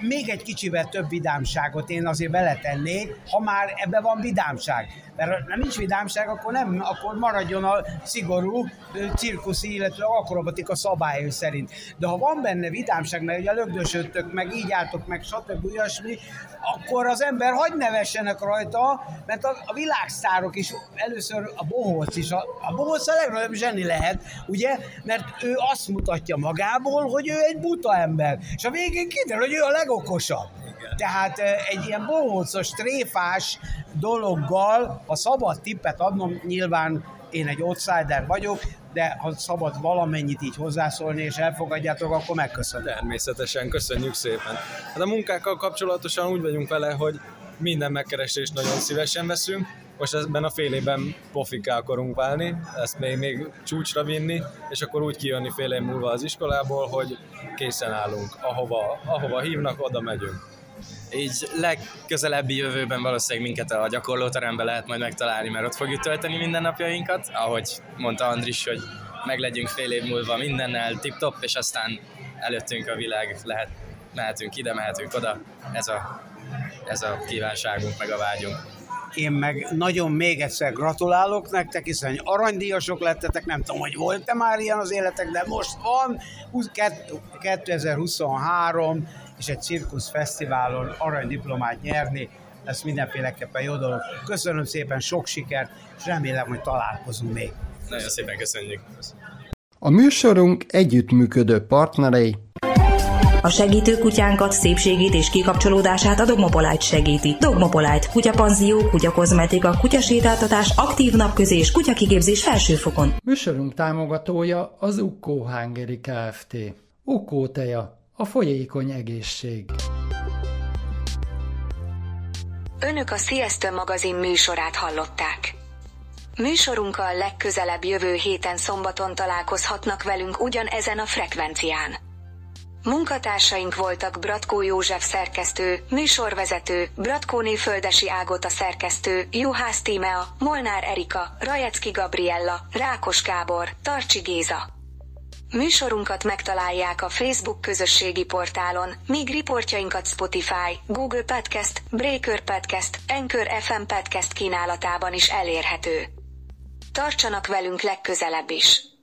még egy kicsivel több vidámságot én azért beletennék, ha már ebben van vidámság. Mert ha nincs vidámság, akkor, nem, akkor maradjon a szigorú cirkuszi, illetve akrobatika szabályai szerint. De ha van benne vidámság, mert ugye lögdösödtök, meg így álltok meg, stb. olyasmi, akkor az ember hagy nevessenek rajta, mert a, a világsztárok is, először a bohóc is, a, a bohóc a legnagyobb zseni lehet, ugye, mert ő azt mutatja magából, hogy ő egy buta ember, és a végén kiderül, hogy ő a legokosabb. Tehát egy ilyen bohócos, tréfás dologgal, ha szabad tippet adnom, nyilván én egy outsider vagyok, de ha szabad valamennyit így hozzászólni és elfogadjátok, akkor megköszönöm. Természetesen, köszönjük szépen. Hát a munkákkal kapcsolatosan úgy vagyunk vele, hogy minden megkeresést nagyon szívesen veszünk, most ebben a fél évben pofiká akarunk válni, ezt még, még csúcsra vinni, és akkor úgy kijönni fél év múlva az iskolából, hogy készen állunk. Ahova, ahova hívnak, oda megyünk így legközelebbi jövőben valószínűleg minket a gyakorlóteremben lehet majd megtalálni, mert ott fogjuk tölteni mindennapjainkat, ahogy mondta Andris, hogy meglegyünk fél év múlva mindennel tip-top, és aztán előttünk a világ, lehet, mehetünk ide, mehetünk oda. Ez a, ez a kívánságunk, meg a vágyunk. Én meg nagyon még egyszer gratulálok nektek, hiszen aranydíjasok lettetek, nem tudom, hogy volt-e már ilyen az életek, de most van, 2023, és egy cirkusz fesztiválon aranydiplomát nyerni, ez mindenféleképpen jó dolog. Köszönöm szépen, sok sikert, és remélem, hogy találkozunk még. Nagyon szépen köszönjük. A műsorunk együttműködő partnerei a segítő kutyánkat, szépségét és kikapcsolódását a Dogmopolite segíti. Dogmopolite, kutyapanzió, kutyakozmetika, kutyasétáltatás, aktív napközés, kutyakigépzés felsőfokon. Műsorunk támogatója az Ukkó Hungary Kft. Ukkó teja, a folyékony egészség. Önök a Sziasztő magazin műsorát hallották. Műsorunkkal legközelebb jövő héten szombaton találkozhatnak velünk ugyanezen a frekvencián. Munkatársaink voltak Bratkó József szerkesztő, műsorvezető, Bratkóné Földesi Ágota szerkesztő, Juhász Tímea, Molnár Erika, Rajecki Gabriella, Rákos Gábor, Tarcsi Géza. Műsorunkat megtalálják a Facebook közösségi portálon, míg riportjainkat Spotify, Google Podcast, Breaker Podcast, Anchor FM Podcast kínálatában is elérhető. Tartsanak velünk legközelebb is!